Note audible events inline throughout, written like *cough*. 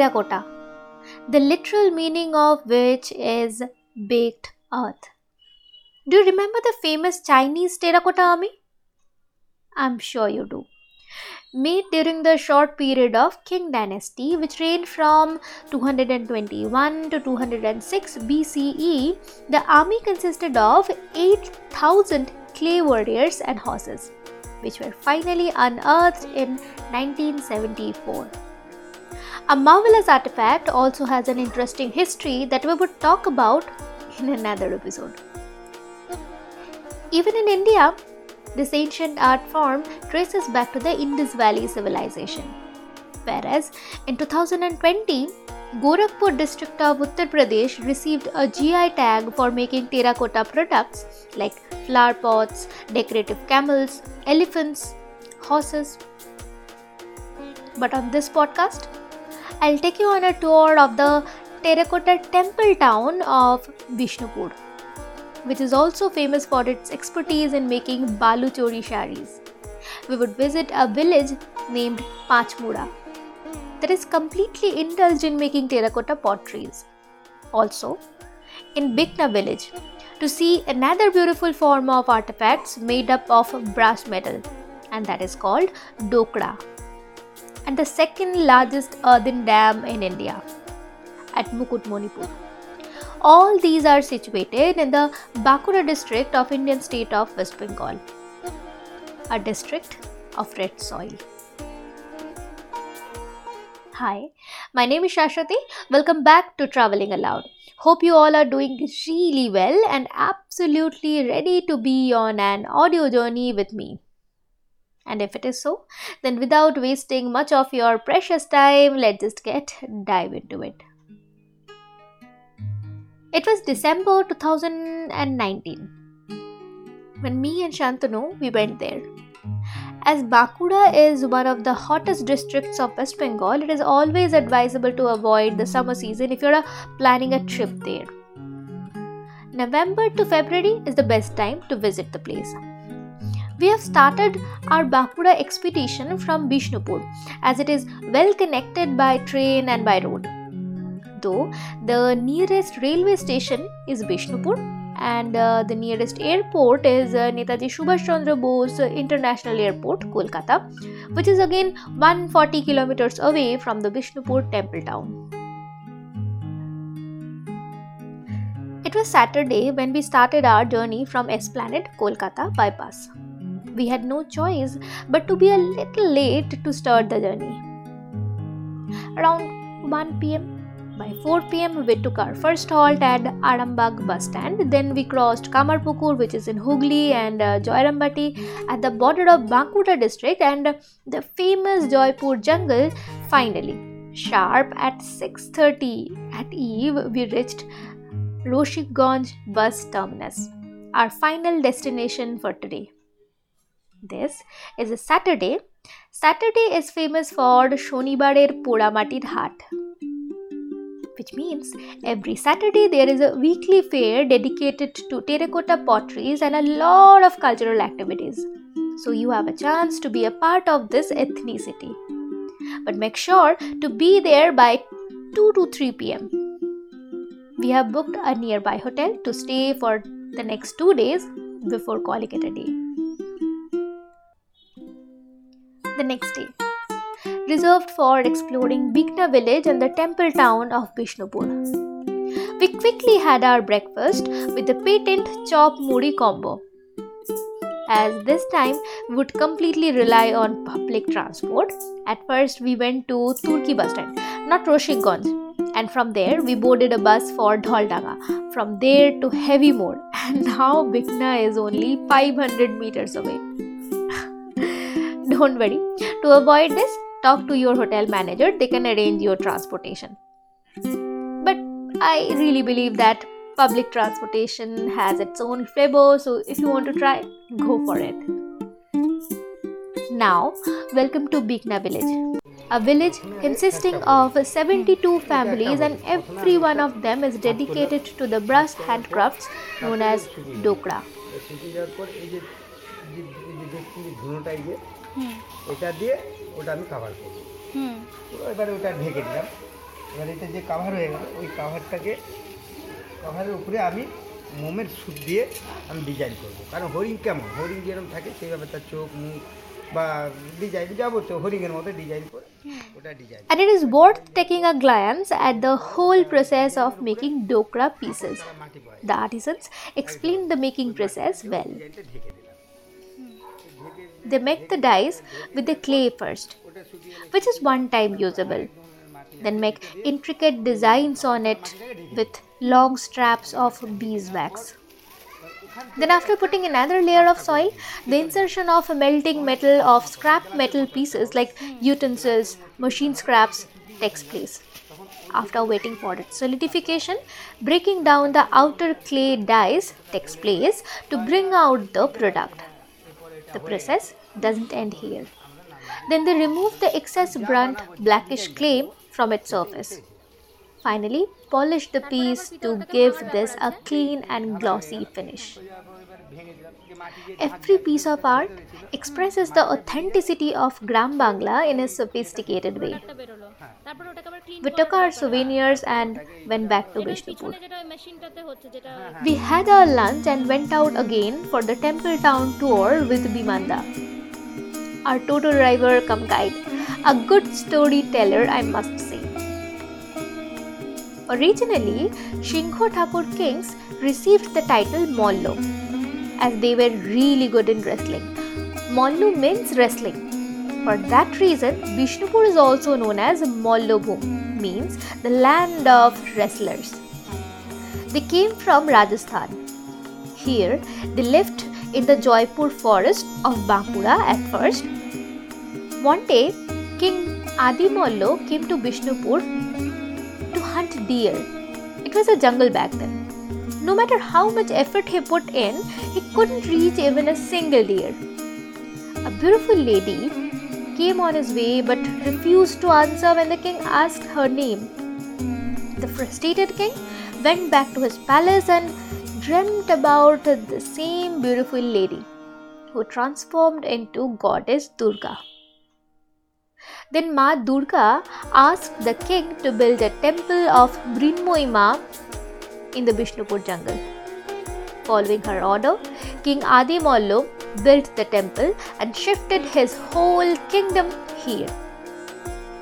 terracotta, the literal meaning of which is baked earth. Do you remember the famous Chinese terracotta army? I'm sure you do. Made during the short period of Qin dynasty, which reigned from 221 to 206 BCE, the army consisted of 8,000 clay warriors and horses, which were finally unearthed in 1974. A marvelous artifact also has an interesting history that we would talk about in another episode. Even in India, this ancient art form traces back to the Indus Valley civilization. Whereas in 2020, Gorakhpur district of Uttar Pradesh received a GI tag for making terracotta products like flower pots, decorative camels, elephants, horses. But on this podcast, I'll take you on a tour of the terracotta temple town of Bishnupur, which is also famous for its expertise in making Baluchari saris. We would visit a village named Panchmura that is completely indulged in making terracotta potteries. Also, in Bikna village, to see another beautiful form of artifacts made up of brass metal, and that is called dokra and the second largest earthen dam in India at Mukutmanipur. All these are situated in the Bankura district of Indian state of West Bengal, a district of red soil. Hi, my name is Saswati. Welcome back to Traveling Aloud. Hope you all are doing really well and absolutely ready to be on an audio journey with me. And if it is so, then without wasting much of your precious time, let's just get dive into it. It was December 2019 when me and Santanu we went there. As Bankura is one of the hottest districts of West Bengal, it is always advisable to avoid the summer season if you're planning a trip there. November to February is the best time to visit the place. We have started our Bankura expedition from Bishnupur as it is well connected by train and by road. Though the nearest railway station is Bishnupur and uh, the nearest airport is uh, Netaji Subhash Chandra Bose International Airport, Kolkata, which is again 140 kilometers away from the Bishnupur temple town. It was Saturday when we started our journey from Esplanade, Kolkata bypass we had no choice but to be a little late to start the journey. Around 1 pm, by 4 pm, we took our first halt at Arambagh bus stand. Then we crossed Kamarpukur, which is in Hooghly, and uh, Joyrambati at the border of Bankura district, and the famous Joypur jungle. Finally, sharp at 6:30 at eve, we reached Roshikganj bus terminus, our final destination for today. This is a Saturday. Saturday is famous for Shonibarer Poramatir Haat, which means every Saturday there is a weekly fair dedicated to terracotta potteries and a lot of cultural activities. So you have a chance to be a part of this ethnicity. But make sure to be there by 2 to 3 pm. We have booked a nearby hotel to stay for the next two days before calling it a day. The next day, reserved for exploring Bikna village and the temple town of Bishnupur. We quickly had our breakfast with the patent chop muri combo. As this time we would completely rely on public transport. At first, we went to Turki bus stand, not Roshikganj, and from there we boarded a bus for Dholdanga. From there to Heavymore, *laughs* and now Bikna is only 500 meters away. Don't worry. To avoid this, talk to your hotel manager. They can arrange your transportation. But I really believe that public transportation has its own flavor, so if you want to try, go for it. Now, welcome to Bikna village. A village consisting of 72 families, and every one of them is dedicated to the brass handcrafts known as dokra. এটা দিয়ে ওটা আমি cover করবো এবারে ওটা ঢেকে দিলাম এবার এটা যে কাভার হয়ে গেল ওই কাভারটাকে কাভারের উপরে আমি মোমের সুপ দিয়ে আমি ডিজাইন করব কারণ হরিণ কেমন হরিণ যেরকম থাকে সেইভাবে তার চোখ মুখ বা ডিজাইন যাবতীয় হরিণের মতো ডিজাইন করে ওটা design And it is worth taking a glance at the whole process of making dokra pieces. মাটি বয় The artisans explained the making process well. they make the dies with the clay first, which is one time usable. Then make intricate designs on it with long straps of beeswax. Then, after putting another layer of soil, the insertion of melting metal of scrap metal pieces like utensils, machine scraps takes place. After waiting for its solidification, breaking down the outer clay dies takes place to bring out the product. The process doesn't end here. Then they remove the excess burnt blackish clay from its surface. Finally, polish the piece to give this a clean and glossy finish. Every piece of art expresses the authenticity of Gram Bangla in a sophisticated way. We took our souvenirs and went back to Vishnupur. We had our lunch and went out again for the temple town tour with Bimanda. Our total driver come guide, a good storyteller I must say. Originally, Shingho Thakur Kings received the title Mollo as they were really good in wrestling. Mollu means wrestling. For that reason, Vishnupur is also known as Mollobhum, means the land of wrestlers. They came from Rajasthan. Here, they lived in the Joypur forest of Bankura at first. One day, King Adi Mollo came to Bishnupur to hunt deer. It was a jungle back then. No matter how much effort he put in, he couldn't reach even a single deer. A beautiful lady came on his way but refused to answer when the king asked her name. The frustrated king went back to his palace and dreamt about the same beautiful lady who transformed into goddess Durga. Then Ma Durga asked the king to build a temple of Brinmoi Ma in the Bishnupur jungle. Following her order, King Adi built the temple and shifted his whole kingdom here,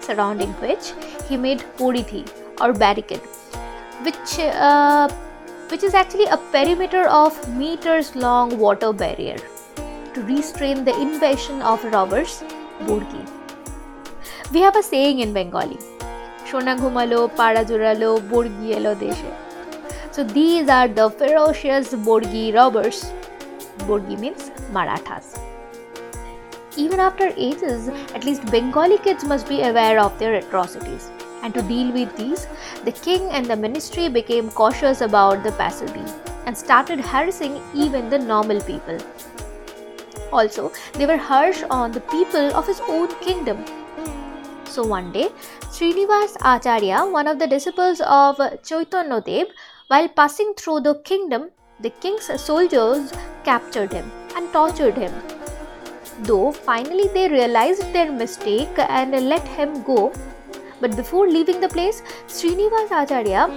surrounding which he made Purithi or barricade, which uh, which is actually a perimeter of meters long water barrier to restrain the invasion of robbers, Borgi. We have a saying in Bengali, "Shona ঘুমালো para জোড়ালো বর্গি elo deshe." So these are the ferocious Borgi robbers. Borgi means Marathas. Even after ages, at least Bengali kids must be aware of their atrocities. And to deal with these, the king and the ministry became cautious about the passerby and started harassing even the normal people. Also, they were harsh on the people of his own kingdom. So one day, Srinivas Acharya, one of the disciples of Chaitanya Dev, while passing through the kingdom, the king's soldiers captured him and tortured him. Though finally they realized their mistake and let him go, but before leaving the place, Srinivas Acharya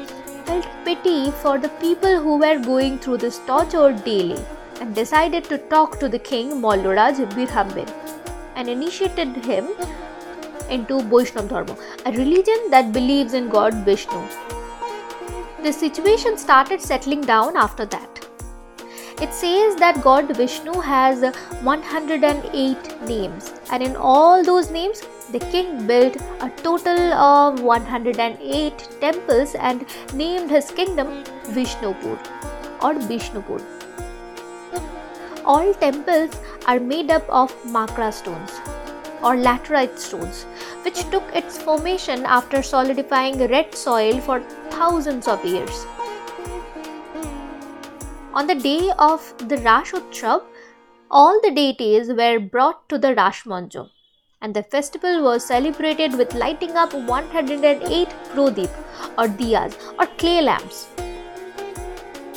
felt pity for the people who were going through this torture daily and decided to talk to the king Molloraj Bir Hambir and initiated him into Vaishnav Dharma, a religion that believes in God Vishnu. The situation started settling down after that. It says that God Vishnu has 108 names, and in all those names, the king built a total of 108 temples and named his kingdom Vishnupur or Vishnupur. All temples are made up of makra stones or laterite stones, which took its formation after solidifying red soil for thousands of years. On the day of the Rash Utsav, all the deities were brought to the Rash Manjo, and the festival was celebrated with lighting up 108 prodip or diyas or clay lamps.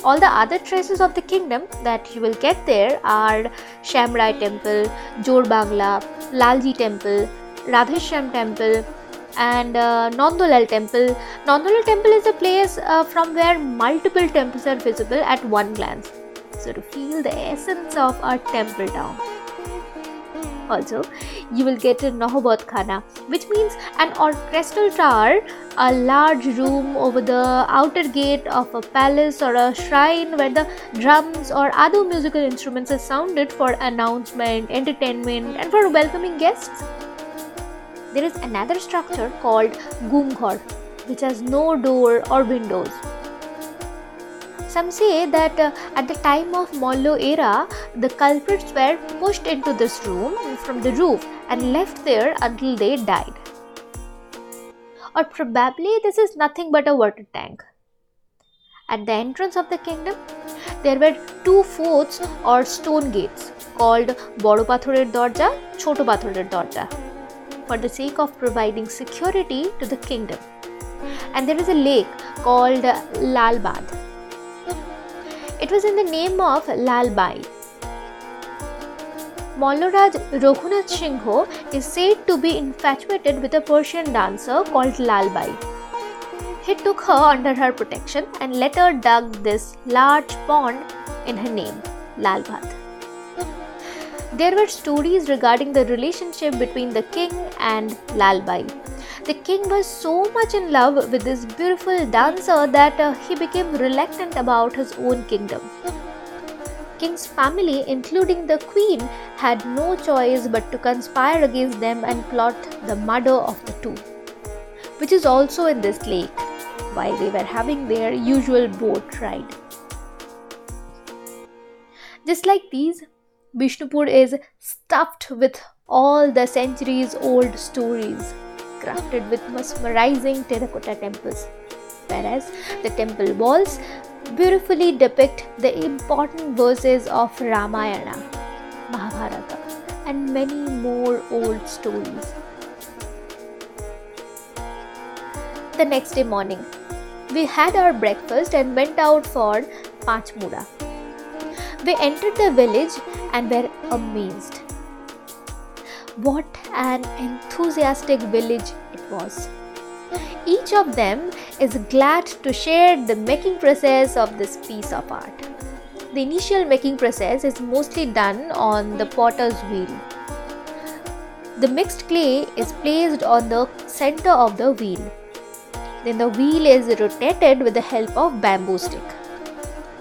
All the other traces of the kingdom that you will get there are Shamrai Temple, Jor Bangla, Lalji Temple, Radheshyam Temple, and uh, Nondolal Temple. Nondolal Temple is a place uh, from where multiple temples are visible at one glance. So, to feel the essence of our temple town. Also, you will get a Nahabat Khana, which means an orchestral tower, a large room over the outer gate of a palace or a shrine where the drums or other musical instruments are sounded for announcement, entertainment, and for welcoming guests. There is another structure called Gumghar, which has no door or windows. Some say that uh, at the time of Mollo era, the culprits were pushed into this room from the roof and left there until they died. Or probably this is nothing but a water tank. At the entrance of the kingdom, there were two forts or stone gates called Boro Pathorer Dorja, Choto Pathorer Dorja for the sake of providing security to the kingdom. And there is a lake called Lalbad it was in the name of Lalbai. Molloraj Raghunath Singho is said to be infatuated with a Persian dancer called Lalbai. He took her under her protection and later dug this large pond in her name, Lalbhat. There were stories regarding the relationship between the king and Lalbai. The king was so much in love with this beautiful dancer that uh, he became reluctant about his own kingdom. King's family, including the queen, had no choice but to conspire against them and plot the murder of the two, which is also in this lake, while they were having their usual boat ride. Just like these, Bishnupur is stuffed with all the centuries old stories crafted with mesmerizing terracotta temples, whereas the temple walls beautifully depict the important verses of Ramayana, Mahabharata, and many more old stories. The next day morning, we had our breakfast and went out for Panchmura. We entered the village and were amazed. What an enthusiastic village it was. Each of them is glad to share the making process of this piece of art. The initial making process is mostly done on the potter's wheel. The mixed clay is placed on the center of the wheel. Then the wheel is rotated with the help of bamboo stick.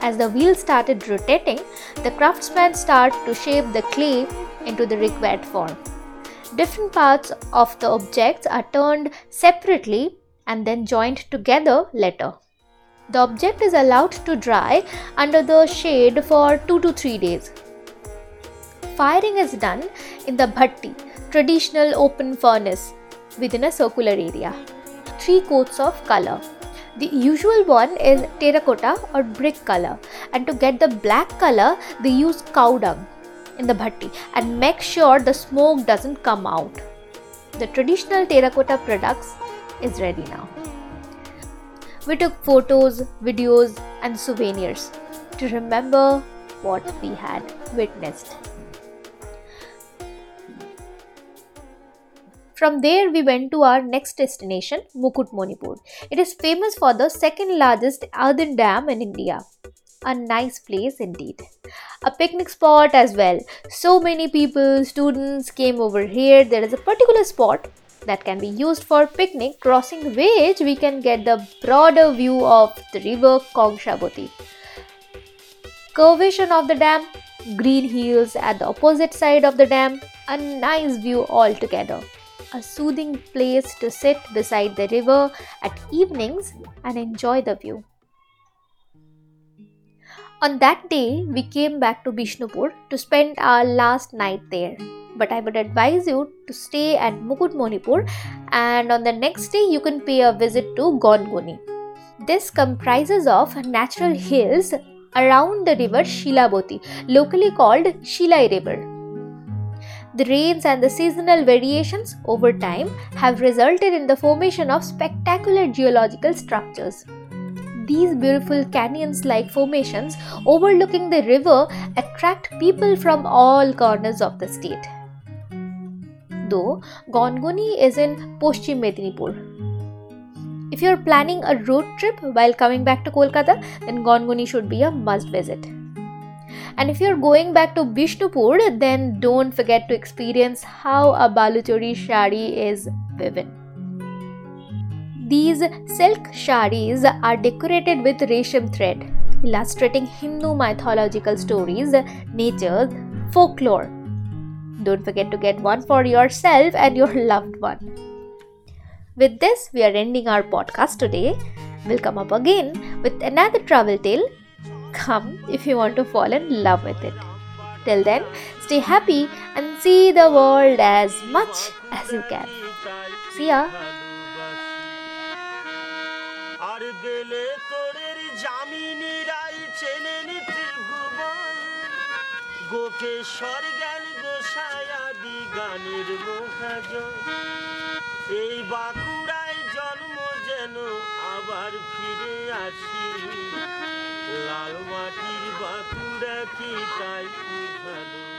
As the wheel started rotating, the craftsman start to shape the clay into the required form. Different parts of the objects are turned separately and then joined together later. The object is allowed to dry under the shade for 2 to 3 days. Firing is done in the bhatti, traditional open furnace within a circular area. Three coats of color the usual one is terracotta or brick color and to get the black color they use cow dung in the bhatti and make sure the smoke doesn't come out. The traditional terracotta products is ready now. We took photos, videos and souvenirs to remember what we had witnessed. From there, we went to our next destination, Mukutmanipur. It is famous for the second largest earthen dam in India. A nice place indeed. A picnic spot as well. So many people, students came over here. There is a particular spot that can be used for picnic, crossing which we can get the broader view of the river Kongshaboti. Curvation of the dam, green hills at the opposite side of the dam, a nice view altogether a soothing place to sit beside the river at evenings and enjoy the view. On that day, we came back to Bishnupur to spend our last night there. But I would advise you to stay at Mukutmanipur and on the next day you can pay a visit to Gongoni. This comprises of natural hills around the river Shilaboti, locally called Shilai River. The rains and the seasonal variations over time have resulted in the formation of spectacular geological structures. These beautiful canyons like formations overlooking the river attract people from all corners of the state. though Gongoni is in Poshchim Medinipur. If you're planning a road trip while coming back to Kolkata, then Gongoni should be a must visit. And if you're going back to Bishnupur, then don't forget to experience how a Baluchari shari is woven. These silk sharis are decorated with resham thread, illustrating Hindu mythological stories, nature, folklore. Don't forget to get one for yourself and your *laughs* loved one. With this, we are ending our podcast today. We'll come up again with another travel tale. Come if you want to fall in love with it. Till then, stay happy and see the world as much as you can. See ya. আর বেলে তোরের জামিনী রাই চেনে নিতে ভুবন। গোপেশ্বর জ্ঞান গোসায়াদি গানের মহাজন। এই বাঁকুড়ায় জন্ম যেন আবার ফিরে আসি। লাল মাটির বাঁকুড়া কি তাই ভালো?